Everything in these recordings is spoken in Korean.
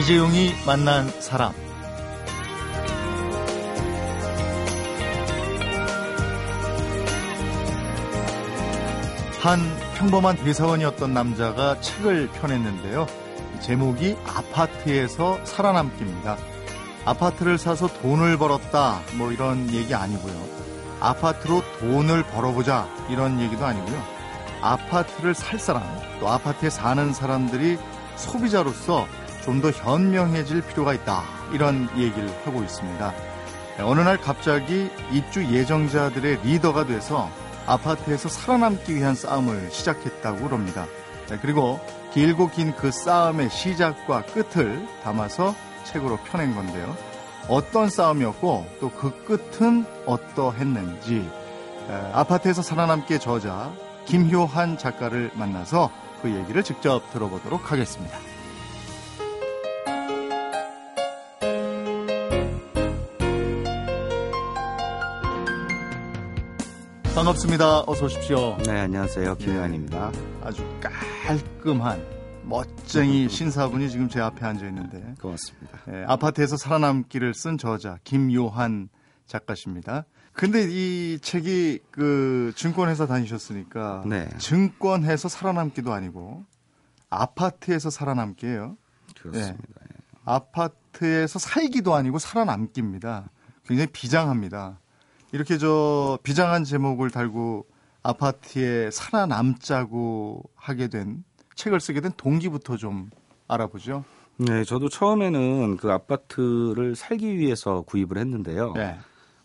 이재용이 만난 사람. 한 평범한 대사원이었던 남자가 책을 펴냈는데요. 제목이 아파트에서 살아남기입니다. 아파트를 사서 돈을 벌었다, 뭐 이런 얘기 아니고요. 아파트로 돈을 벌어보자, 이런 얘기도 아니고요. 아파트를 살 사람, 또 아파트에 사는 사람들이 소비자로서 좀 더 현명해질 필요가 있다, 이런 얘기를 하고 있습니다. 어느 날 갑자기 입주 예정자들의 리더가 돼서 아파트에서 살아남기 위한 싸움을 시작했다고 그럽니다. 그리고 길고 긴 그 싸움의 시작과 끝을 담아서 책으로 펴낸 건데요. 어떤 싸움이었고 또 그 끝은 어떠했는지 아파트에서 살아남기의 저자 김효한 작가를 만나서 그 얘기를 직접 들어보도록 하겠습니다. 반갑습니다. 어서 오십시오. 네, 안녕하세요. 김효한입니다. 네, 아주 깔끔한 멋쟁이 신사분이 지금 제 앞에 앉아 있는데 고맙습니다. 네, 아파트에서 살아남기를 쓴 저자 김요한 작가십니다. 근데 이 책이 그 증권회사 다니셨으니까 네. 증권해서 살아남기도 아니고 아파트에서 살아남기예요. 그렇습니다. 네. 아파트에서 살기도 아니고 살아남기입니다. 굉장히 비장합니다. 이렇게 저 비장한 제목을 달고 아파트에 살아남자고 하게 된 책을 쓰게 된 동기부터 좀 알아보죠. 네, 저도 처음에는 그 아파트를 살기 위해서 구입을 했는데요. 네.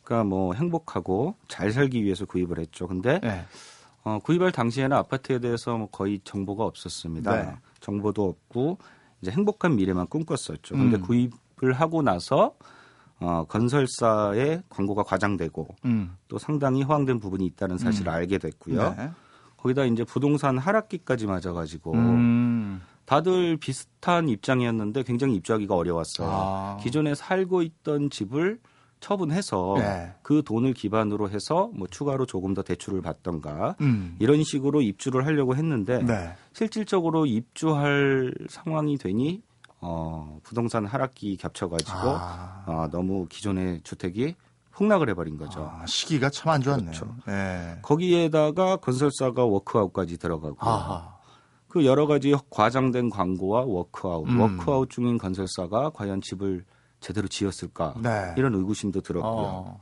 그러니까 뭐 행복하고 잘 살기 위해서 구입을 했죠. 근데 네. 어, 구입할 당시에는 아파트에 대해서 뭐 거의 정보가 없었습니다. 네. 정보도 없고 이제 행복한 미래만 꿈꿨었죠. 근데 음. 구입을 하고 나서 어, 건설사의 광고가 과장되고 음. 또 상당히 허황된 부분이 있다는 사실을 음. 알게 됐고요. 네. 거기다 이제 부동산 하락기까지 맞아가지고 음. 다들 비슷한 입장이었는데 굉장히 입주하기가 어려웠어요. 아. 기존에 살고 있던 집을 처분해서 네. 그 돈을 기반으로 해서 뭐 추가로 조금 더 대출을 받던가 음. 이런 식으로 입주를 하려고 했는데 네. 실질적으로 입주할 상황이 되니 어, 부동산 하락기 겹쳐가지고 아. 어, 너무 기존의 주택이 폭락을 해버린 거죠. 아, 시기가 참 안 좋았네요. 그렇죠. 네. 거기에다가 건설사가 워크아웃까지 들어가고 아하. 그 여러 가지 과장된 광고와 워크아웃, 음. 워크아웃 중인 건설사가 과연 집을 제대로 지었을까 네. 이런 의구심도 들었고요. 어.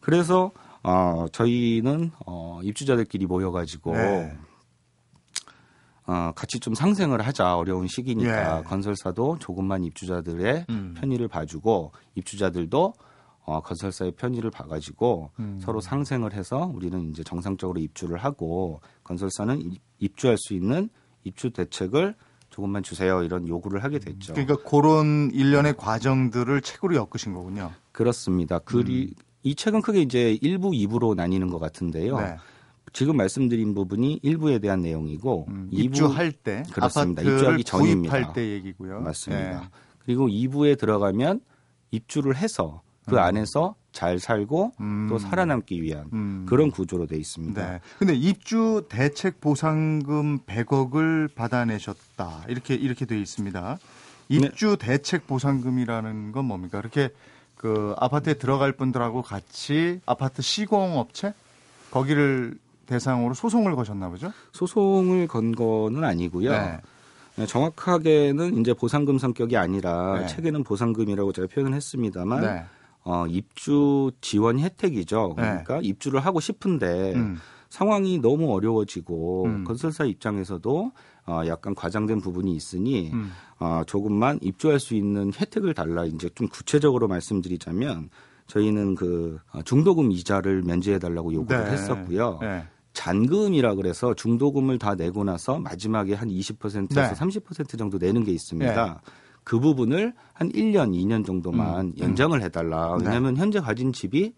그래서 어, 저희는 어, 입주자들끼리 모여가지고 네. 어, 같이 좀 상생을 하자 어려운 시기니까 예. 건설사도 조금만 입주자들의 음. 편의를 봐주고 입주자들도 어, 건설사의 편의를 봐가지고 음. 서로 상생을 해서 우리는 이제 정상적으로 입주를 하고 건설사는 입- 입주할 수 있는 입주 대책을 조금만 주세요 이런 요구를 하게 됐죠. 그러니까 그런 일련의 과정들을 책으로 엮으신 거군요. 그렇습니다. 그리 이 책은 크게 이제 1부, 2부로 나뉘는 것 같은데요. 네. 지금 말씀드린 부분이 1부에 대한 내용이고 음, 2부 입주할 때 그렇습니다. 입주하기 전입니다. 구입할 때 얘기고요. 맞습니다. 네. 그리고 2부에 들어가면 입주를 해서 그 안에서 잘 살고 음. 또 살아남기 위한 음. 그런 구조로 돼 있습니다. 네. 근데 입주 대책 보상금 100억을 받아내셨다. 이렇게 이렇게 돼 있습니다. 입주 대책 보상금이라는 건 뭡니까? 그렇게 그 아파트에 들어갈 분들하고 같이 아파트 시공 업체 거기를 대상으로 소송을 거셨나 보죠? 소송을 건 거는 아니고요. 네. 네, 정확하게는 이제 보상금 성격이 아니라 네. 책에는 보상금이라고 제가 표현을 했습니다만 네. 어, 입주 지원 혜택이죠. 네. 그러니까 입주를 하고 싶은데 음. 상황이 너무 어려워지고 음. 건설사 입장에서도 어, 약간 과장된 부분이 있으니 음. 어, 조금만 입주할 수 있는 혜택을 달라 이제 좀 구체적으로 말씀드리자면 저희는 그 어, 중도금 이자를 면제해 달라고 요구를 네. 했었고요. 네. 잔금이라 그래서 중도금을 다 내고 나서 마지막에 한 20%에서 네. 30% 정도 내는 게 있습니다. 그 부분을 한 1년, 2년 정도만 음, 연장을 해달라. 네. 왜냐하면 현재 가진 집이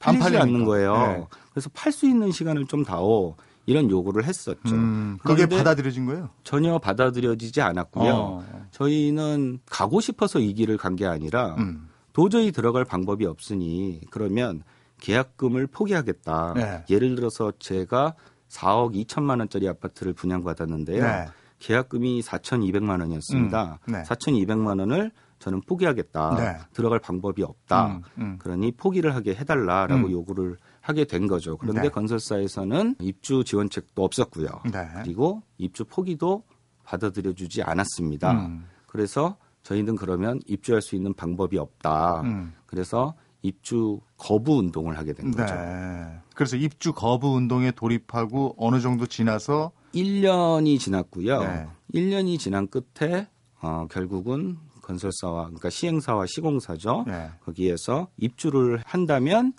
팔리지 팔리니까. 않는 거예요. 네. 그래서 팔 수 있는 시간을 좀 다오. 이런 요구를 했었죠. 음, 그게 받아들여진 거예요? 전혀 받아들여지지 않았고요. 어. 저희는 가고 싶어서 이 길을 간 게 아니라 음. 도저히 들어갈 방법이 없으니 그러면 계약금을 포기하겠다. 네. 예를 들어서 제가 4억 2천만 원짜리 아파트를 분양받았는데요. 네. 계약금이 4,200만 원이었습니다. 음, 네. 4,200만 원을 저는 포기하겠다. 네. 들어갈 방법이 없다. 음, 음. 그러니 포기를 하게 해달라라고 음. 요구를 하게 된 거죠. 그런데 네. 건설사에서는 입주 지원책도 없었고요. 네. 그리고 입주 포기도 받아들여주지 않았습니다. 음. 그래서 저희는 그러면 입주할 수 있는 방법이 없다. 음. 그래서 입주 거부 운동을 하게 된 거죠. 네. 그래서 입주 거부 운동에 돌입하고 어느 정도 지나서 1년이 지났고요. 네. 1년이 지난 끝에 어, 결국은 건설사와 그러니까 시행사와 시공사죠. 네. 거기에서 입주를 한다면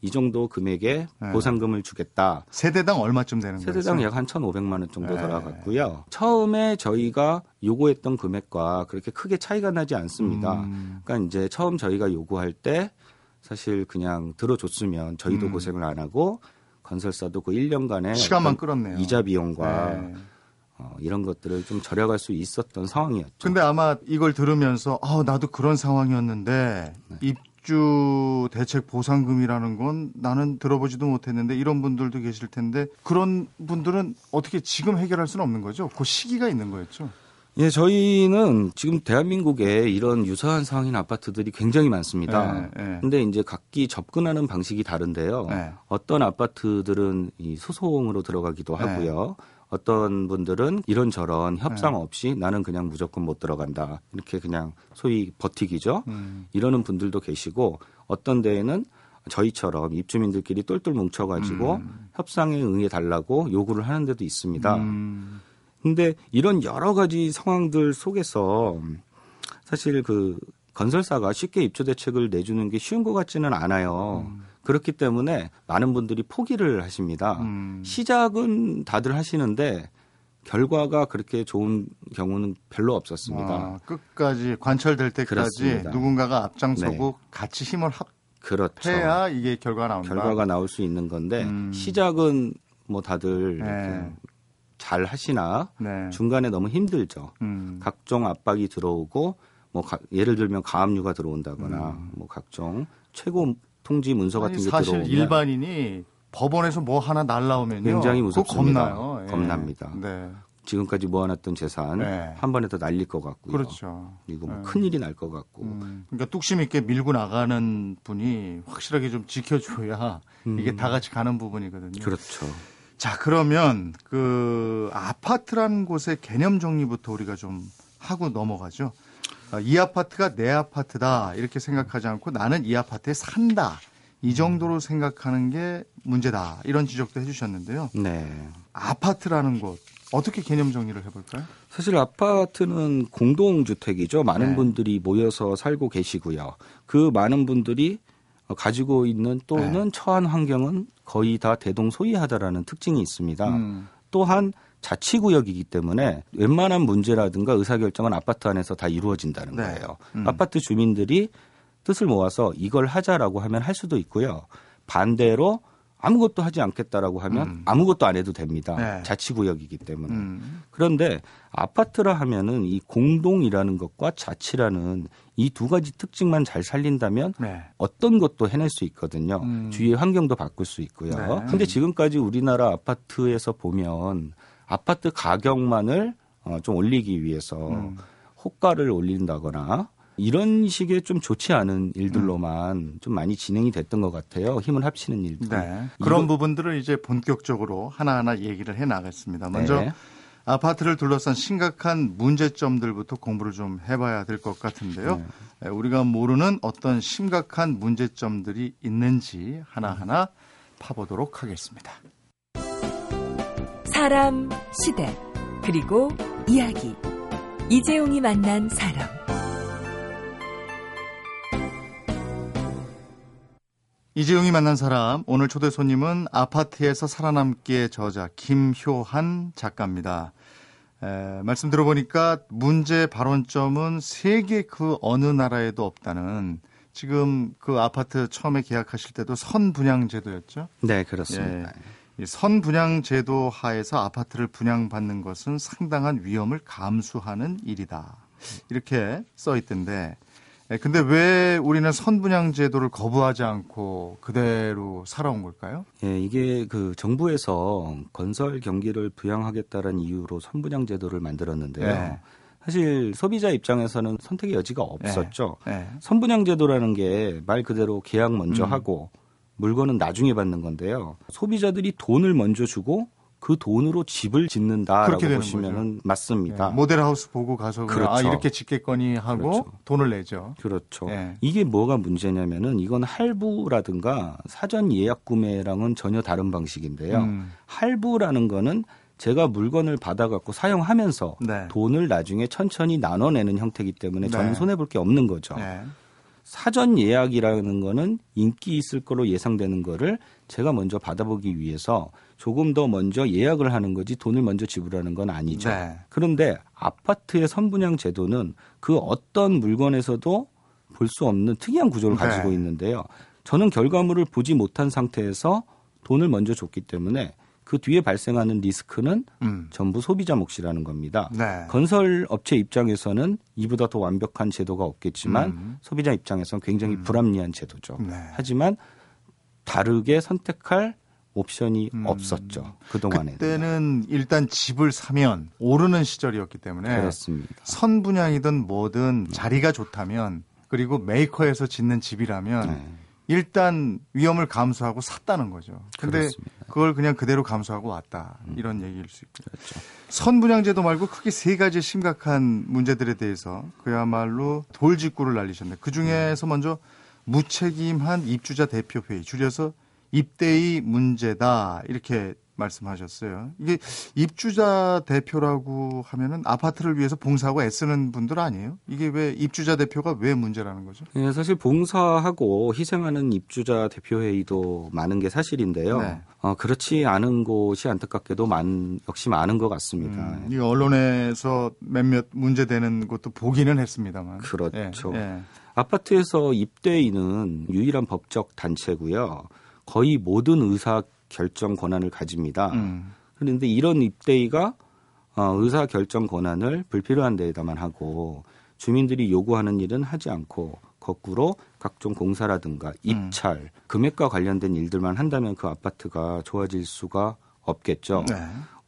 이 정도 금액의 네. 보상금을 주겠다. 세대당 얼마쯤 되는 거예요? 세대당 약 한 1,500만 원 정도 네. 들어갔고요. 처음에 저희가 요구했던 금액과 그렇게 크게 차이가 나지 않습니다. 음. 그러니까 이제 처음 저희가 요구할 때 사실 그냥 들어줬으면 저희도 음. 고생을 안 하고 건설사도 그 1년간의 시간만 끌었네요. 이자 비용과 네. 어, 이런 것들을 좀 절약할 수 있었던 상황이었죠. 근데 아마 이걸 들으면서 아 나도 그런 상황이었는데 네. 입주 대책 보상금이라는 건 나는 들어보지도 못했는데 이런 분들도 계실 텐데 그런 분들은 어떻게 지금 해결할 수는 없는 거죠? 그 시기가 있는 거였죠. 예, 저희는 지금 대한민국에 이런 유사한 상황인 아파트들이 굉장히 많습니다. 네, 네. 근데 이제 각기 접근하는 방식이 다른데요. 네. 어떤 아파트들은 이 소송으로 들어가기도 네. 하고요. 어떤 분들은 이런저런 협상 없이 나는 그냥 무조건 못 들어간다. 이렇게 그냥 소위 버티기죠. 음. 이러는 분들도 계시고 어떤 데에는 저희처럼 입주민들끼리 똘똘 뭉쳐가지고 음. 협상에 응해 달라고 요구를 하는 데도 있습니다. 음. 근데 이런 여러 가지 상황들 속에서 사실 그 건설사가 쉽게 입주 대책을 내주는 게 쉬운 것 같지는 않아요. 그렇기 때문에 많은 분들이 포기를 하십니다. 음. 시작은 다들 하시는데 결과가 그렇게 좋은 경우는 별로 없었습니다. 아, 끝까지 관철될 때까지 그렇습니다. 누군가가 앞장서고 같이 힘을 그렇죠. 합해야 이게 결과가 나온다. 결과가 나올 수 있는 건데 음. 시작은 뭐 다들 이렇게 네. 잘 하시나 네. 중간에 너무 힘들죠. 음. 각종 압박이 들어오고 뭐 가- 예를 들면 가압류가 들어온다거나 음. 뭐 각종 최고 통지 문서 같은 아니, 게 사실 들어오면 일반인이 법원에서 뭐 하나 날라오면요. 굉장히 무섭습니다. 겁나요. 예. 겁납니다. 네. 지금까지 모아놨던 재산 네. 한 번에 다 날릴 것 같고요. 그렇죠. 그리고 뭐 네. 큰일이 날 것 같고 음, 그러니까 뚝심 있게 밀고 나가는 분이 확실하게 좀 지켜줘야 이게 다 같이 가는 부분이거든요. 음. 그렇죠. 자, 그러면 그 아파트라는 곳의 개념 정리부터 우리가 좀 하고 넘어가죠. 아, 이 아파트가 내 아파트다 이렇게 생각하지 않고 나는 이 아파트에 산다 이 정도로 생각하는 게 문제다 이런 지적도 해주셨는데요. 네. 아파트라는 곳 어떻게 개념 정리를 해볼까요? 사실 아파트는 공동주택이죠. 많은 네. 분들이 모여서 살고 계시고요. 그 많은 분들이 가지고 있는 또는 네. 처한 환경은 거의 다 대동소이하다라는 특징이 있습니다. 음, 또한 자치구역이기 때문에 웬만한 문제라든가 의사결정은 아파트 안에서 다 이루어진다는 네. 거예요. 음. 아파트 주민들이 뜻을 모아서 이걸 하자라고 하면 할 수도 있고요. 반대로 아무것도 하지 않겠다라고 하면 음. 아무것도 안 해도 됩니다. 네. 자치구역이기 때문에. 음, 그런데 아파트라 하면은 이 공동이라는 것과 자치라는 이 두 가지 특징만 잘 살린다면 네. 어떤 것도 해낼 수 있거든요. 음. 주위의 환경도 바꿀 수 있고요. 네. 근데 지금까지 우리나라 아파트에서 보면 아파트 가격만을 어, 좀 올리기 위해서 음. 호가를 올린다거나 이런 식의 좀 좋지 않은 일들로만 음. 좀 많이 진행이 됐던 것 같아요. 힘을 합치는 일들. 네. 그런 이거- 부분들을 이제 본격적으로 하나하나 얘기를 해 나가겠습니다. 먼저 네. 아파트를 둘러싼 심각한 문제점들부터 공부를 좀 해봐야 될 것 같은데요. 네. 에, 우리가 모르는 어떤 심각한 문제점들이 있는지 하나하나 파보도록 하겠습니다. 사람, 시대, 그리고 이야기. 이재용이 만난 사람. 이재용이 만난 사람 오늘 초대 손님은 아파트에서 살아남기의 저자 김효한 작가입니다. 에, 말씀 들어보니까 문제 발언점은 세계 그 어느 나라에도 없다는 지금 그 아파트 처음에 계약하실 때도 선분양 제도였죠. 네, 그렇습니다. 이 선분양 제도 하에서 아파트를 분양받는 것은 상당한 위험을 감수하는 일이다. 이렇게 써 있던데 네, 근데 왜 우리는 선분양 제도를 거부하지 않고 그대로 살아온 걸까요? 예, 이게 그 정부에서 건설 경기를 부양하겠다는 이유로 선분양 제도를 만들었는데요. 네. 사실 소비자 입장에서는 선택의 여지가 없었죠. 네. 선분양 제도라는 게 말 그대로 계약 먼저 음. 하고 물건은 나중에 받는 건데요. 소비자들이 돈을 먼저 주고 그 돈으로 집을 짓는다라고 보시면 맞습니다. 네, 모델하우스 보고 가서 아 그렇죠. 이렇게 짓겠거니 하고 그렇죠. 돈을 내죠. 그렇죠. 예. 이게 뭐가 문제냐면은 이건 할부라든가 사전 예약 구매랑은 전혀 다른 방식인데요. 음. 할부라는 거는 제가 물건을 받아갖고 사용하면서 네. 돈을 나중에 천천히 나눠내는 형태이기 때문에 저는 네. 손해 볼 게 없는 거죠. 네. 사전 예약이라는 거는 인기 있을 거로 예상되는 거를 제가 먼저 받아보기 위해서 조금 더 먼저 예약을 하는 거지 돈을 먼저 지불하는 건 아니죠. 네. 그런데 아파트의 선분양 제도는 그 어떤 물건에서도 볼 수 없는 특이한 구조를 네. 가지고 있는데요. 저는 결과물을 보지 못한 상태에서 돈을 먼저 줬기 때문에 그 뒤에 발생하는 리스크는 음. 전부 소비자 몫이라는 겁니다. 네. 건설 업체 입장에서는 이보다 더 완벽한 제도가 없겠지만 음. 소비자 입장에서는 굉장히 불합리한 제도죠. 네. 하지만 다르게 선택할 옵션이 음. 없었죠. 그동안에. 그때는 일단 집을 사면 오르는 시절이었기 때문에 그렇습니다. 선 분양이든 뭐든 자리가 좋다면 그리고 메이커에서 짓는 집이라면 네. 일단 위험을 감수하고 샀다는 거죠. 근데 그렇습니다. 음. 그걸 그냥 그대로 감수하고 왔다. 이런 얘기일 수 있고. 그렇죠. 선분양제도 말고 크게 세 가지 심각한 문제들에 대해서 그야말로 돌직구를 날리셨네. 그 중에서 음. 먼저 무책임한 입주자 대표 회의 줄여서 입대의 문제다 이렇게 말씀하셨어요. 이게 입주자 대표라고 하면은 아파트를 위해서 봉사하고 애쓰는 분들 아니에요? 이게 왜 입주자 대표가 왜 문제라는 거죠? 예, 사실 봉사하고 희생하는 입주자 대표회의도 많은 게 사실인데요. 네. 어, 그렇지 않은 곳이 안타깝게도 많, 역시 많은 것 같습니다. 음, 이 언론에서 몇몇 문제되는 것도 보기는 했습니다만. 그렇죠. 예, 예. 아파트에서 입대인은 유일한 법적 단체고요. 거의 모든 의사 결정 권한을 가집니다. 음, 그런데 이런 입대위가 어, 의사 결정 권한을 불필요한 데에다만 하고 주민들이 요구하는 일은 하지 않고 거꾸로 각종 공사라든가 입찰, 금액과 관련된 일들만 한다면 그 아파트가 좋아질 수가 없겠죠. 네.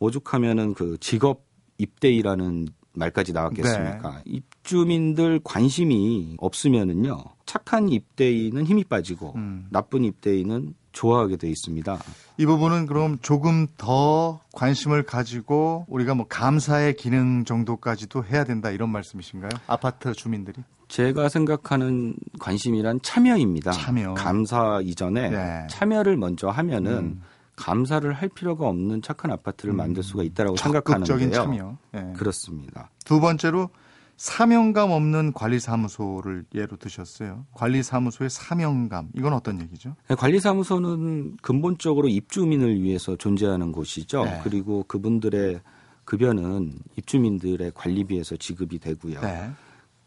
오죽하면은 그 직업 입대이라는 말까지 나왔겠습니까? 입주민들 관심이 없으면은요 착한 입대인은 힘이 빠지고 음. 나쁜 입대인은 좋아하게 돼 있습니다. 이 부분은 그럼 조금 더 관심을 가지고 우리가 뭐 감사의 기능 정도까지도 해야 된다 이런 말씀이신가요? 아파트 주민들이? 제가 생각하는 관심이란 참여입니다. 참여. 감사 이전에 네. 참여를 먼저 하면은 음. 감사를 할 필요가 없는 착한 아파트를 만들 수가 있다라고 적극적인 생각하는데요. 참여. 예. 그렇습니다. 두 번째로 사명감 없는 관리사무소를 예로 드셨어요. 관리사무소의 사명감 이건 어떤 얘기죠? 관리사무소는 근본적으로 입주민을 위해서 존재하는 곳이죠. 네. 그리고 그분들의 급여는 입주민들의 관리비에서 지급이 되고요.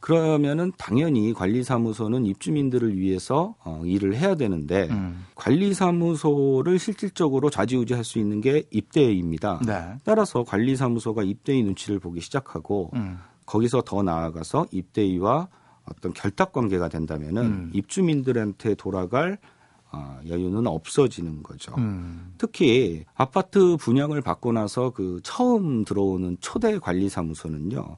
네. 그러면은 당연히 관리사무소는 입주민들을 위해서 어, 일을 해야 되는데 음. 관리사무소를 실질적으로 좌지우지할 수 있는 게 입대입니다. 네. 따라서 관리사무소가 입대의 눈치를 보기 시작하고 음. 거기서 더 나아가서 입대위와 어떤 결탁 관계가 된다면은 음. 입주민들한테 돌아갈 어, 여유는 없어지는 거죠. 음. 특히 아파트 분양을 받고 나서 그 처음 들어오는 초대 관리사무소는요 어,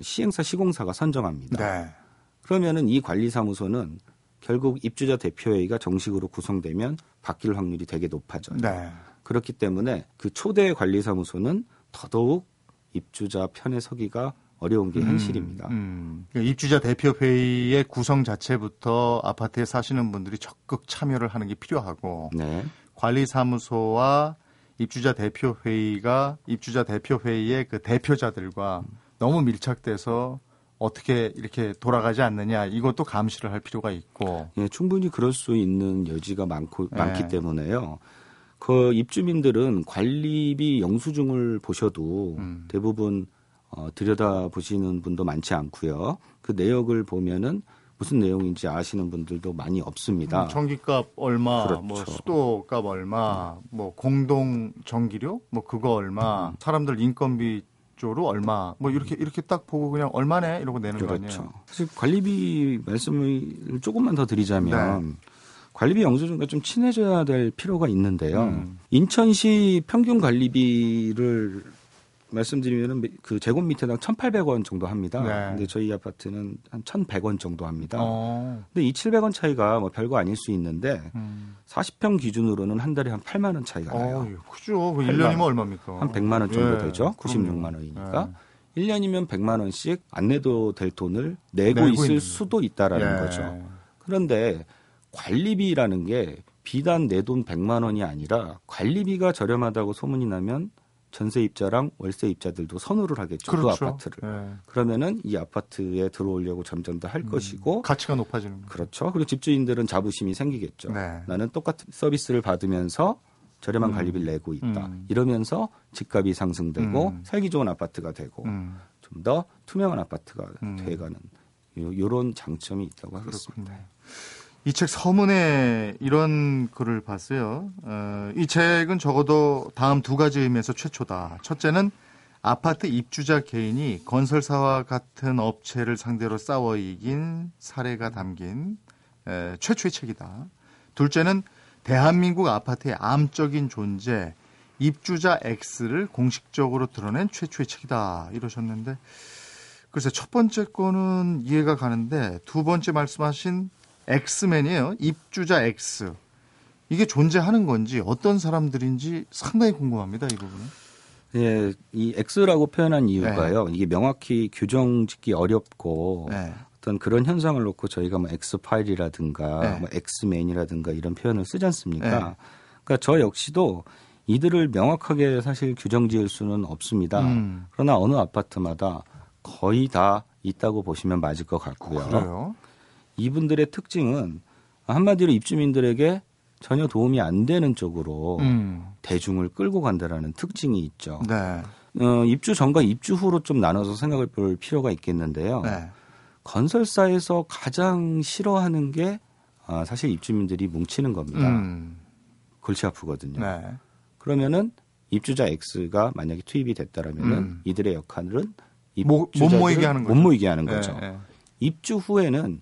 시행사 시공사가 선정합니다. 네. 그러면은 이 관리사무소는 결국 입주자 대표회의가 정식으로 구성되면 바뀔 확률이 되게 높아져요. 네. 그렇기 때문에 그 초대 관리사무소는 더더욱 입주자 편에 서기가 어려운 게 현실입니다. 음. 그러니까 입주자 대표 회의의 구성 자체부터 아파트에 사시는 분들이 적극 참여를 하는 게 필요하고 네. 관리사무소와 입주자 대표 회의가 입주자 대표 회의의 그 대표자들과 너무 밀착돼서 어떻게 이렇게 돌아가지 않느냐 이것도 감시를 할 필요가 있고 예, 충분히 그럴 수 있는 여지가 많고 네. 많기 때문에요. 그 입주민들은 관리비 영수증을 보셔도 음. 대부분 어, 들여다 보시는 분도 많지 않고요. 그 내역을 보면은 무슨 내용인지 아시는 분들도 많이 없습니다. 전기값 얼마, 그렇죠. 뭐 수도값 얼마, 뭐 공동 전기료, 뭐 그거 얼마, 사람들 인건비 입주로 얼마 뭐 이렇게 이렇게 딱 보고 그냥 얼마네 이러고 내는 거 그렇죠. 아니에요? 사실 관리비 말씀을 조금만 더 드리자면 네. 관리비 영수증과 좀 친해져야 될 필요가 있는데요. 음. 인천시 평균 관리비를 말씀드리면은 그 제곱미터당 1,800원 정도 합니다. 네. 근데 저희 아파트는 한 1,100원 정도 합니다. 어. 근데 이 700원 차이가 뭐 별거 아닐 수 있는데 음. 40평 기준으로는 한 달에 한 8만 원 차이가 나요. 어, 예, 크죠. 그 8만 1년이면 얼마입니까? 한 100만 원 정도 예, 되죠. 그럼요. 96만 원이니까. 예. 1년이면 100만 원씩 안 내도 될 돈을 내고, 내고 있을 수도 있다라는 예. 거죠. 그런데 관리비라는 게 비단 내 돈 100만 원이 아니라 관리비가 저렴하다고 소문이 나면 전세 입자랑 월세 입자들도 선호를 하겠죠. 그 그렇죠. 아파트를. 예. 그러면은 이 아파트에 들어오려고 점점 더 할 것이고 가치가 높아지는 거죠. 그렇죠. 그리고 집주인들은 자부심이 생기겠죠. 네. 나는 똑같은 서비스를 받으면서 저렴한 음. 관리비를 내고 있다. 음. 이러면서 집값이 상승되고 음. 살기 좋은 아파트가 되고 음. 좀더 투명한 아파트가 음. 돼가는 요, 런 장점이 있다고 하겠습니다. 이 책 서문에 이런 글을 봤어요. 어, 이 책은 적어도 다음 두 가지 의미에서 최초다. 첫째는 아파트 입주자 개인이 건설사와 같은 업체를 상대로 싸워 이긴 사례가 담긴 에, 최초의 책이다. 둘째는 대한민국 아파트의 암적인 존재, 입주자 X를 공식적으로 드러낸 최초의 책이다. 이러셨는데, 글쎄, 첫 번째 거는 이해가 가는데, 두 번째 말씀하신 X맨이에요. 입주자 X. 이게 존재하는 건지, 어떤 사람들인지 상당히 궁금합니다, 이 부분은. 예, 이 X라고 표현한 이유가요. 이게 명확히 규정 짓기 어렵고 네. 어떤 그런 현상을 놓고 저희가 뭐 X 파일이라든가 네. 뭐 X맨이라든가 이런 표현을 쓰지 않습니까? 네. 그러니까 저 역시도 이들을 명확하게 사실 규정 지을 수는 없습니다. 음. 그러나 어느 아파트마다 거의 다 있다고 보시면 맞을 것 같고요. 그래요? 이분들의 특징은 한마디로 입주민들에게 전혀 도움이 안 되는 쪽으로 음. 대중을 끌고 간다라는 특징이 있죠. 네. 어, 입주 전과 입주 후로 좀 나눠서 생각을 볼 필요가 있겠는데요. 네. 건설사에서 가장 싫어하는 게 아, 사실 입주민들이 뭉치는 겁니다. 음. 골치 아프거든요. 네. 그러면은 입주자 X가 만약에 투입이 됐다라면은 음. 이들의 역할은 못- 모이게 하는 거죠. 못 모이게 하는 거죠. 네, 네. 입주 후에는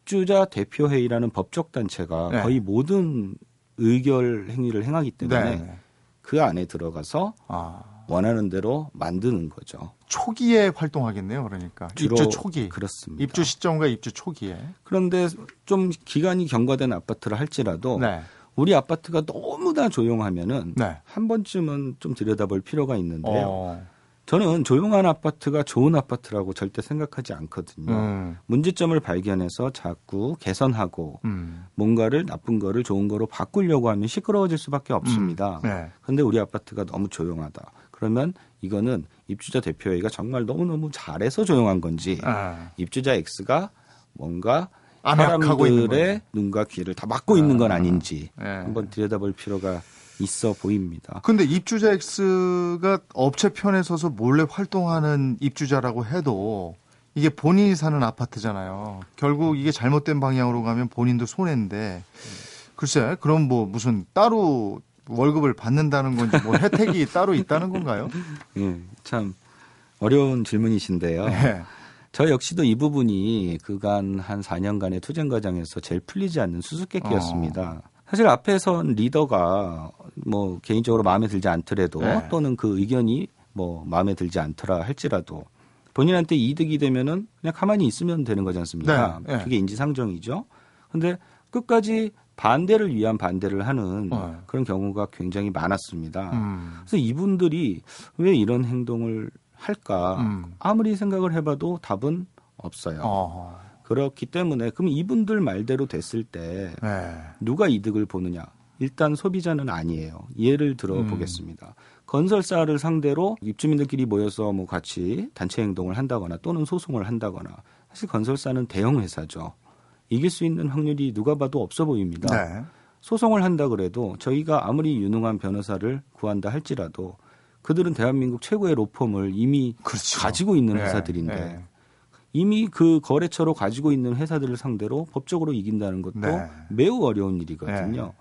입주자 대표회의라는 법적 단체가 네. 거의 모든 의결 행위를 행하기 때문에 네. 그 안에 들어가서 아. 원하는 대로 만드는 거죠. 초기에 활동하겠네요, 그러니까. 입주 초기. 그렇습니다. 입주 시점과 입주 초기에. 그런데 좀 기간이 경과된 아파트를 할지라도 네. 우리 아파트가 너무나 조용하면은 네. 한 번쯤은 좀 들여다볼 필요가 있는데요. 어. 저는 조용한 아파트가 좋은 아파트라고 절대 생각하지 않거든요. 음. 문제점을 발견해서 자꾸 개선하고 음. 뭔가를 나쁜 거를 좋은 거로 바꾸려고 하면 시끄러워질 수밖에 없습니다. 네. 그런데 우리 아파트가 너무 조용하다. 그러면 이거는 입주자 대표회의가 정말 너무너무 잘해서 조용한 건지 아. 입주자 X가 뭔가 사람들의. 눈과 귀를 다 막고 있는 건 아닌지 네. 한번 들여다볼 필요가 있어 보입니다. 근데 입주자 X가 업체 편에 서서 몰래 활동하는 입주자라고 해도 이게 본인이 사는 아파트잖아요. 결국 이게 잘못된 방향으로 가면 본인도 손해인데 글쎄 그럼 뭐 무슨 따로 월급을 받는다는 건지 뭐 혜택이 따로 있다는 건가요? 예, 참 어려운 질문이신데요. 네. 저 역시도 이 부분이 그간 한 4년간의 투쟁 과정에서 제일 풀리지 않는 수수께끼였습니다. 사실 앞에선 리더가 뭐 개인적으로 마음에 들지 않더라도 네. 또는 그 의견이 뭐 마음에 들지 않더라 할지라도 본인한테 이득이 되면은 그냥 가만히 있으면 되는 거지 않습니까? 네, 네. 그게 인지상정이죠. 근데 끝까지 반대를 위한 반대를 하는 네. 그런 경우가 굉장히 많았습니다. 음. 그래서 이분들이 왜 이런 행동을 할까 음. 아무리 생각을 해봐도 답은 없어요. 어. 그렇기 때문에 그럼 이분들 말대로 됐을 때 네. 누가 이득을 보느냐? 일단 소비자는 아니에요. 예를 들어 음. 보겠습니다. 건설사를 상대로 입주민들끼리 모여서 뭐 같이 단체 행동을 한다거나 또는 소송을 한다거나 사실 건설사는 대형 회사죠. 이길 수 있는 확률이 누가 봐도 없어 보입니다. 네. 소송을 한다 그래도 저희가 아무리 유능한 변호사를 구한다 할지라도 그들은 대한민국 최고의 로펌을 이미 그렇죠. 가지고 있는 네, 회사들인데 네. 이미 그 거래처로 가지고 있는 회사들을 상대로 법적으로 이긴다는 것도 네. 매우 어려운 일이거든요. 네.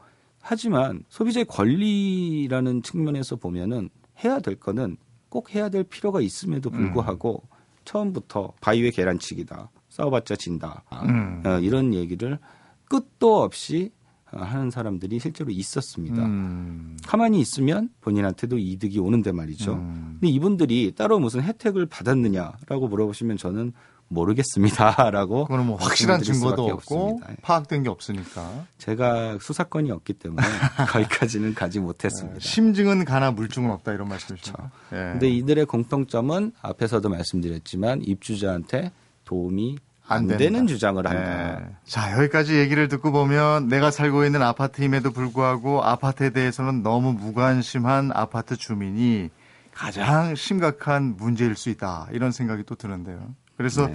하지만 소비자의 권리라는 측면에서 보면은 해야 될 거는 꼭 해야 될 필요가 있음에도 불구하고 음. 처음부터 바위의 계란치기다. 싸워봤자 진다. 음. 어, 이런 얘기를 끝도 없이 어, 하는 사람들이 실제로 있었습니다. 음. 가만히 있으면 본인한테도 이득이 오는데 말이죠. 음. 근데 이분들이 따로 무슨 혜택을 받았느냐라고 물어보시면 저는 모르겠습니다라고 그거는 뭐 확실한 증거도 없고 없습니다. 예. 파악된 게 없으니까 제가 수사권이 없기 때문에 거기까지는 가지 못했습니다. 심증은 가나 물증은 없다 이런 말씀이시죠. 예. 근데 이들의 공통점은 앞에서도 말씀드렸지만 입주자한테 도움이 안, 된다. 되는 주장을 한다. 예. 자 여기까지 얘기를 듣고 보면 내가 살고 있는 아파트임에도 불구하고 아파트에 대해서는 너무 무관심한 아파트 주민이 가장 심각한 문제일 수 있다 이런 생각이 또 드는데요. 그래서 네.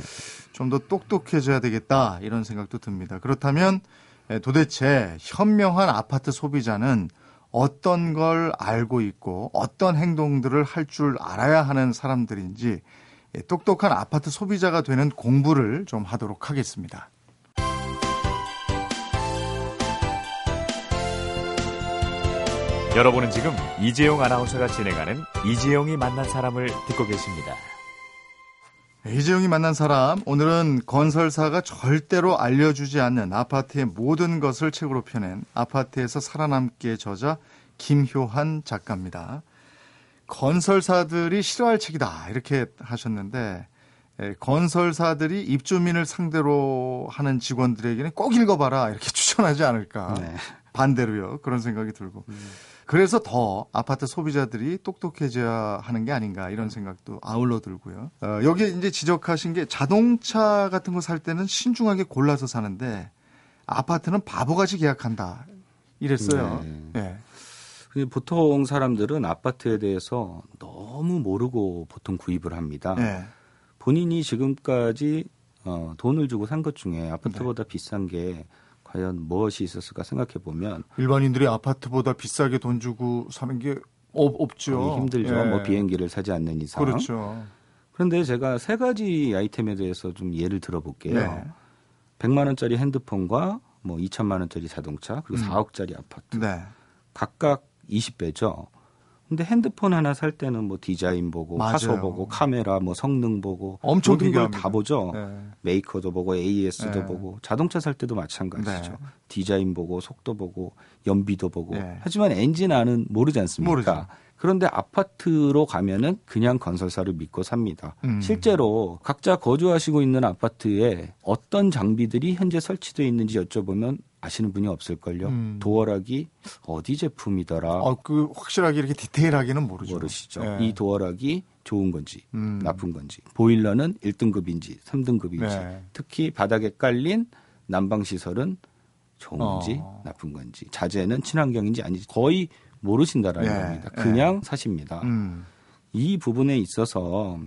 좀더 똑똑해져야 되겠다 이런 생각도 듭니다. 그렇다면 에, 도대체 현명한 아파트 소비자는 어떤 걸 알고 있고 어떤 행동들을 할 줄 알아야 하는 사람들인지 예, 똑똑한 아파트 소비자가 되는 공부를 좀 하도록 하겠습니다. 여러분은 지금 이재용 아나운서가 진행하는 이재용이 만난 사람을 듣고 계십니다. 네, 이재용이 만난 사람 오늘은 건설사가 절대로 알려주지 않는 아파트의 모든 것을 책으로 펴낸 아파트에서 살아남기의 저자 김효한 작가입니다. 건설사들이 싫어할 책이다 이렇게 하셨는데 예, 건설사들이 입주민을 상대로 하는 직원들에게는 꼭 읽어봐라 이렇게 추천하지 않을까 네. 반대로요 그런 생각이 들고 그래서 더 아파트 소비자들이 똑똑해져야 하는 게 아닌가 이런 생각도 아울러 들고요. 어, 여기 이제 지적하신 게 자동차 같은 거 살 때는 신중하게 골라서 사는데 아파트는 바보같이 계약한다 이랬어요. 네. 예. 근데 보통 사람들은 아파트에 대해서 너무 모르고 보통 구입을 합니다. 예. 본인이 지금까지 어, 돈을 주고 산 것 중에 아파트보다 비싼 게 과연 무엇이 있었을까 생각해 보면 일반인들이 아파트보다 비싸게 돈 주고 사는 게 없, 없죠. 힘들죠. 예. 뭐 비행기를 사지 않는 이상. 그렇죠. 그런데 제가 세 가지 아이템에 대해서 좀 예를 들어볼게요. 네. 100만 원짜리 핸드폰과 뭐 2천만 원짜리 자동차 그리고 음. 4억짜리 아파트 네. 각각 20배죠. 근데 핸드폰 하나 살 때는 뭐 디자인 보고 맞아요. 화소 보고 카메라 뭐 성능 보고 엄청 모든 걸. 다 보죠. 네. 메이커도 보고 AS도 네. 보고 자동차 살 때도 마찬가지죠. 네. 디자인 보고 속도 보고 연비도 보고 네. 하지만 엔진 안은 모르지 않습니까? 모르죠. 그런데 아파트로 가면은 그냥 건설사를 믿고 삽니다. 음. 실제로 각자 거주하시고 있는 아파트에 어떤 장비들이 현재 설치되어 있는지 여쭤보면 아시는 분이 없을걸요. 음. 도어락이 어디 제품이더라 어, 그 확실하게 이렇게 디테일하게는 모르죠. 모르시죠. 예. 이 도어락이 좋은 건지 음. 나쁜 건지 보일러는 1등급인지 3등급인지 네. 특히 바닥에 깔린 난방 시설은 좋은 건지 어. 나쁜 건지 자재는 친환경인지 아닌지 거의 모르신다라는 네. 겁니다. 네. 그냥 사십니다. 음. 이 부분에 있어서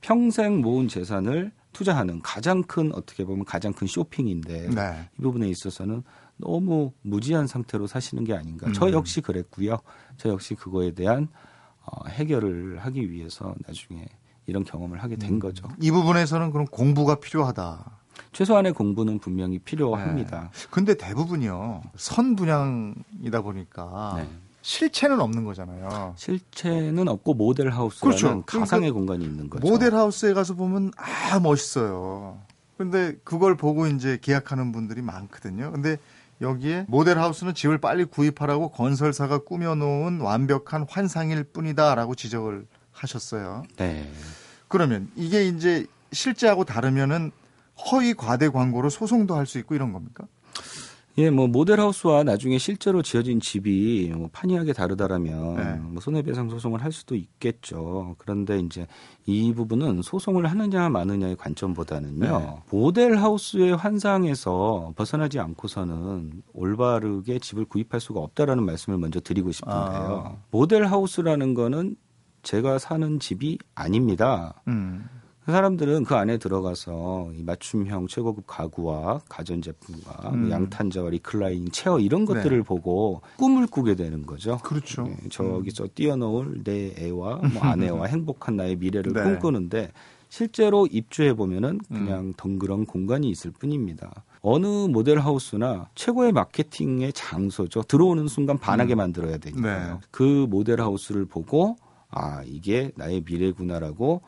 평생 모은 재산을 투자하는 가장 큰 어떻게 보면 가장 큰 쇼핑인데 네. 이 부분에 있어서는 너무 무지한 상태로 사시는 게 아닌가. 음. 저 역시 그랬고요. 저 역시 그거에 대한 어, 해결을 하기 위해서 나중에 이런 경험을 하게 음. 된 거죠. 이 부분에서는 그럼 공부가 필요하다. 최소한의 공부는 분명히 필요합니다. 근데 대부분이요. 선 분양이다 보니까 네. 실체는 없는 거잖아요. 실체는 없고 모델 하우스라는 그렇죠. 가상의 공간이 있는 거죠. 모델 하우스에 가서 보면 아 멋있어요. 근데 그걸 보고 이제 계약하는 분들이 많거든요. 근데 여기에 모델 하우스는 집을 빨리 구입하라고 건설사가 꾸며놓은 완벽한 환상일 뿐이다라고 지적을 하셨어요. 네. 그러면 이게 이제 실제하고 다르면은 허위 과대 광고로 소송도 할 수 있고 이런 겁니까? 예, 뭐 모델 하우스와 나중에 실제로 지어진 집이 뭐 판이하게 다르다라면 네. 뭐 손해배상 소송을 할 수도 있겠죠. 그런데 이제 이 부분은 소송을 하느냐 마느냐의 관점보다는요. 네. 모델 하우스의 환상에서 벗어나지 않고서는 올바르게 집을 구입할 수가 없다라는 말씀을 먼저 드리고 싶은데요. 아. 모델 하우스라는 거는 제가 사는 집이 아닙니다. 음. 그 사람들은 그 안에 들어가서 이 맞춤형 최고급 가구와 가전제품과 음. 뭐 양탄자와 reclining chair 이런 것들을 네. 보고 꿈을 꾸게 되는 거죠. 그렇죠. 네, 저기서 뛰어놀 내 애와 뭐 아내와 행복한 나의 미래를 네. 꿈꾸는데 실제로 입주해 보면은 음. 그냥 덩그런 공간이 있을 뿐입니다. 어느 모델 하우스나 최고의 마케팅의 장소죠. 들어오는 순간 반하게 만들어야 되니까요. 음. 네. 그 모델 하우스를 보고 아 이게 나의 미래구나라고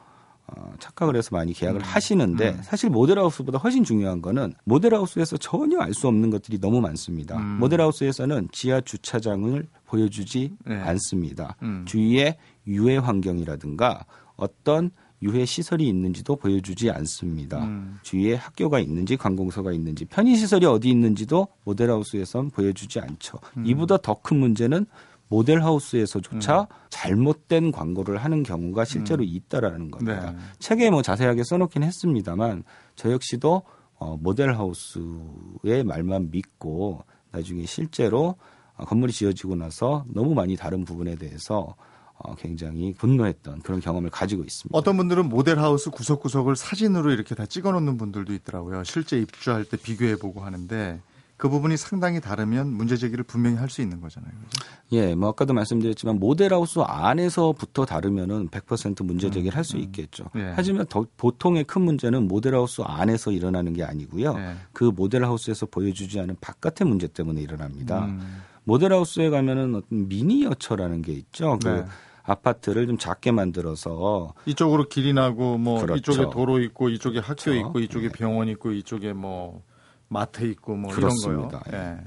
어, 착각을 해서 많이 계약을 음. 하시는데 음. 사실 모델하우스보다 훨씬 중요한 거는 모델하우스에서 전혀 알 수 없는 것들이 너무 많습니다. 음. 모델하우스에서는 지하 주차장을 보여주지 네. 않습니다. 음. 주위에 유해 환경이라든가 어떤 유해 시설이 있는지도 보여주지 않습니다. 음. 주위에 학교가 있는지 관공서가 있는지 편의 시설이 어디 있는지도 모델하우스에선 보여주지 않죠. 음. 이보다 더 큰 문제는 모델하우스에서조차 잘못된 광고를 하는 경우가 실제로 있다라는 겁니다. 네. 책에 뭐 자세하게 써놓긴 했습니다만 저 역시도 어, 모델하우스의 말만 믿고 나중에 실제로 어, 건물이 지어지고 나서 너무 많이 다른 부분에 대해서 어, 굉장히 분노했던 그런 경험을 가지고 있습니다. 어떤 분들은 모델하우스 구석구석을 사진으로 이렇게 다 찍어 놓는 분들도 있더라고요. 실제 입주할 때 비교해 보고 하는데 그 부분이 상당히 다르면 문제 제기를 분명히 할 수 있는 거잖아요. 그죠? 예, 뭐 아까도 말씀드렸지만 모델하우스 안에서부터 다르면은 100% 문제 제기를 할 수 있겠죠. 예. 하지만 더, 보통의 큰 문제는 모델하우스 안에서 일어나는 게 아니고요. 예. 그 모델하우스에서 보여주지 않은 바깥의 문제 때문에 일어납니다. 음. 모델하우스에 가면은 어떤 미니어처라는 게 있죠. 그 네. 아파트를 좀 작게 만들어서 이쪽으로 길이 나고 뭐 그렇죠. 이쪽에 도로 있고 이쪽에 학교 그렇죠. 있고 이쪽에 병원 있고 이쪽에 뭐 마트 있고 뭐 그렇습니다. 이런 거요. 예.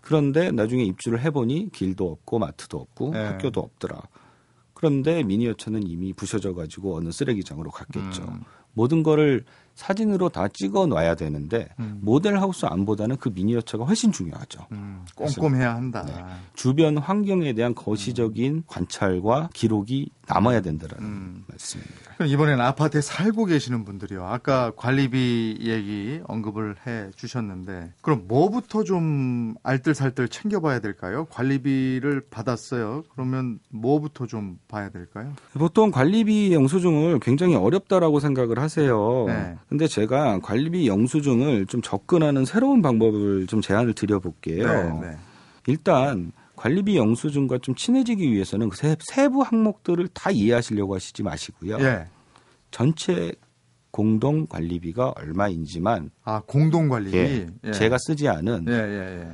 그런데 나중에 입주를 해보니 길도 없고 마트도 없고 예. 학교도 없더라. 그런데 미니어처는 이미 부셔져 가지고 어느 쓰레기장으로 갔겠죠. 음. 모든 거를 사진으로 다 찍어 놔야 되는데 음. 모델 하우스 안보다는 그 미니어처가 훨씬 중요하죠. 음, 꼼꼼해야 한다. 네. 주변 환경에 대한 거시적인 관찰과 기록이 남아야 된다라는 음. 말씀입니다. 그럼 이번에는 아파트에 살고 계시는 분들이요. 아까 관리비 얘기 언급을 해 주셨는데 그럼 뭐부터 좀 알뜰살뜰 챙겨봐야 될까요? 관리비를 받았어요. 그러면 뭐부터 좀 봐야 될까요? 보통 관리비 영수증을 굉장히 어렵다라고 생각을 하세요. 네. 근데 제가 관리비 영수증을 좀 접근하는 새로운 방법을 좀 제안을 드려볼게요. 네. 일단 관리비 영수증과 좀 친해지기 위해서는 그 세- 세부 항목들을 다 이해하시려고 하시지 마시고요. 예. 전체 공동 관리비가 얼마인지만 아 공동 관리비. 예, 예. 제가 쓰지 않은 예, 예, 예.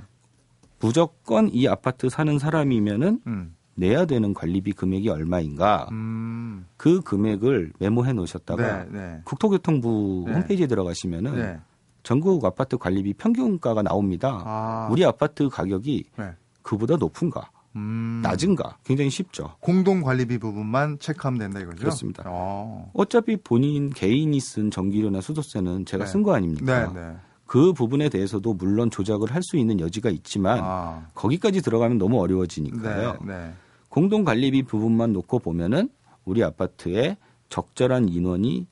무조건 이 아파트 사는 사람이면은 음. 내야 되는 관리비 금액이 얼마인가 음. 그 금액을 메모해 놓으셨다가 네, 네. 국토교통부 네. 홈페이지에 들어가시면은 네. 전국 아파트 관리비 평균가가 나옵니다. 아. 우리 아파트 가격이 네. 그보다 높은가, 음. 낮은가 굉장히 쉽죠. 공동 관리비 부분만 체크하면 된다 이거죠? 그렇습니다. 어. 어차피 본인 개인이 쓴 전기료나 수도세는 제가 네. 쓴거 아닙니까? 그 부분에 대해서도 물론 조작을 할 수 있는 여지가 있지만 아. 거기까지 들어가면 너무 어려워지니까요. 네, 네. 공동 관리비 부분만 놓고 보면은 우리 아파트에 적절한 인원이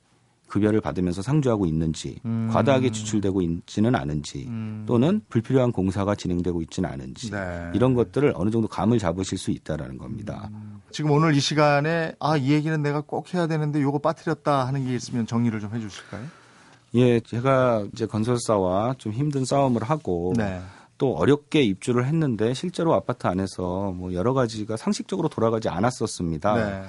급여를 받으면서 상주하고 있는지 음. 과다하게 지출되고 있지는 않은지 음. 또는 불필요한 공사가 진행되고 있지는 않은지 네. 이런 것들을 어느 정도 감을 잡으실 수 있다라는 겁니다. 지금 오늘 이 시간에 아 이 얘기는 내가 꼭 해야 되는데 요거 빠뜨렸다 하는 게 있으면 정리를 좀 해주실까요? 예, 제가 이제 건설사와 좀 힘든 싸움을 하고 네. 또 어렵게 입주를 했는데 실제로 아파트 안에서 뭐 여러 가지가 상식적으로 돌아가지 않았었습니다. 네.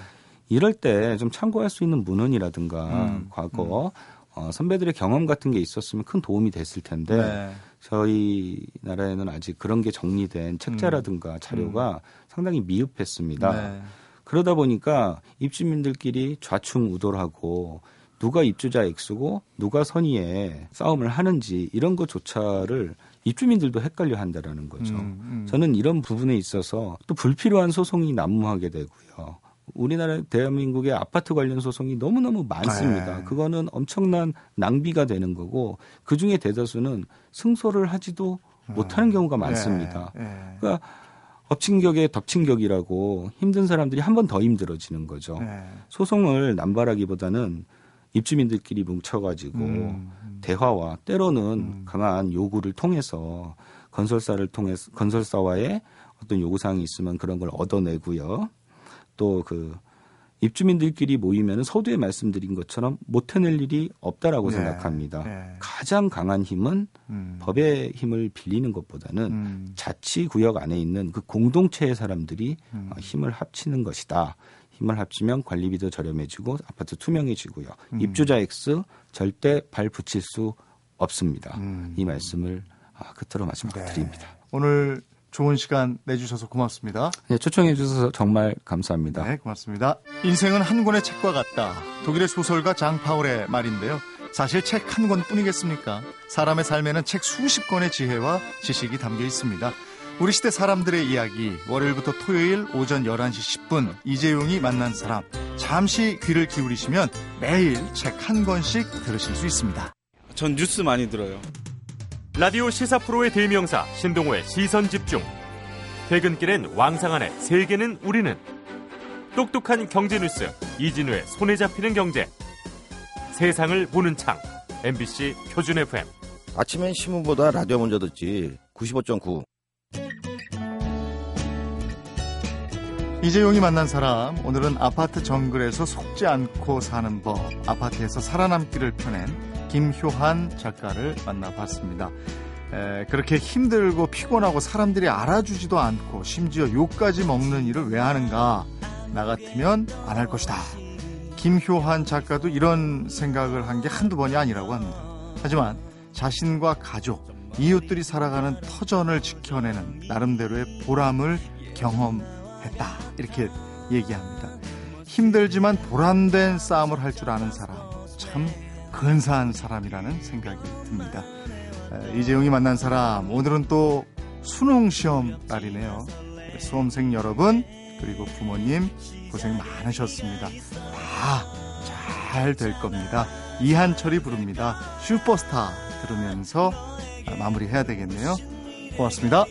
이럴 때 좀 참고할 수 있는 문헌이라든가 음, 과거 어, 선배들의 경험 같은 게 있었으면 큰 도움이 됐을 텐데 네. 저희 나라에는 아직 그런 게 정리된 책자라든가 자료가 상당히 미흡했습니다. 음. 네. 그러다 보니까 입주민들끼리 좌충우돌 하고 누가 입주자 X고 누가 선의에 싸움을 하는지 이런 것조차를 입주민들도 헷갈려 한다라는 거죠. 음, 음. 저는 이런 부분에 있어서 또 불필요한 소송이 난무하게 되고요. 우리나라 대한민국의 아파트 관련 소송이 너무너무 많습니다. 네. 그거는 엄청난 낭비가 되는 거고 그중에 대다수는 승소를 하지도 못하는 경우가 많습니다. 예, 예. 그러니까 엎친 격에 덮친 격이라고 힘든 사람들이 한 번 더 힘들어지는 거죠. 예. 소송을 남발하기보다는 입주민들끼리 뭉쳐가지고 음, 대화와 때로는 음. 강한 요구를 통해서 건설사를 통해서 건설사와의 어떤 요구 사항이 있으면 그런 걸 얻어내고요. 또 그 입주민들끼리 모이면 서두에 말씀드린 것처럼 못 해낼 일이 없다라고 네, 생각합니다. 네. 가장 강한 힘은 음. 법의 힘을 빌리는 것보다는 음. 자치 구역 안에 있는 그 공동체의 사람들이 음. 어, 힘을 합치는 것이다. 힘을 합치면 관리비도 저렴해지고 아파트 투명해지고요. 음. 입주자 X 절대 발 붙일 수 없습니다. 음. 이 말씀을 아, 끝으로 마지막 네. 드립니다. 오늘 좋은 시간 내주셔서 고맙습니다. 네, 초청해 주셔서 정말 감사합니다. 네, 고맙습니다. 인생은 한 권의 책과 같다. 독일의 소설가 장 파울의 말인데요. 사실 책 한 권뿐이겠습니까? 사람의 삶에는 책 수십 권의 지혜와 지식이 담겨 있습니다. 우리 시대 사람들의 이야기 월요일부터 토요일 오전 11시 10분 이재용이 만난 사람 잠시 귀를 기울이시면 매일 책 한 권씩 들으실 수 있습니다. 전 뉴스 많이 들어요. 라디오 시사 프로의 대명사 신동호의 시선 집중. 퇴근길엔 왕상한의 세계는 우리는 똑똑한 경제 뉴스 이진우의 손에 잡히는 경제. 세상을 보는 창 MBC 표준 FM. 아침엔 신문보다 라디오 먼저 듣지. 95.9. 이재용이 만난 사람 오늘은 아파트 정글에서 속지 않고 사는 법 아파트에서 살아남기를 펴낸 김효한 작가를 만나봤습니다. 에, 그렇게 힘들고 피곤하고 사람들이 알아주지도 않고 심지어 욕까지 먹는 일을 왜 하는가 나 같으면 안 할 것이다. 김효한 작가도 이런 생각을 한 게 한두 번이 아니라고 합니다. 하지만 자신과 가족, 이웃들이 살아가는 터전을 지켜내는 나름대로의 보람을 경험했다. 이렇게 얘기합니다. 힘들지만 보람된 싸움을 할 줄 아는 사람, 참 근사한 사람이라는 생각이 듭니다. 이재용이 만난 사람, 오늘은 또 수능 시험 날이네요. 수험생 여러분, 그리고 부모님 고생 많으셨습니다. 다 잘 될 겁니다. 이한철이 부릅니다. 슈퍼스타 들으면서 마무리해야 되겠네요. 고맙습니다.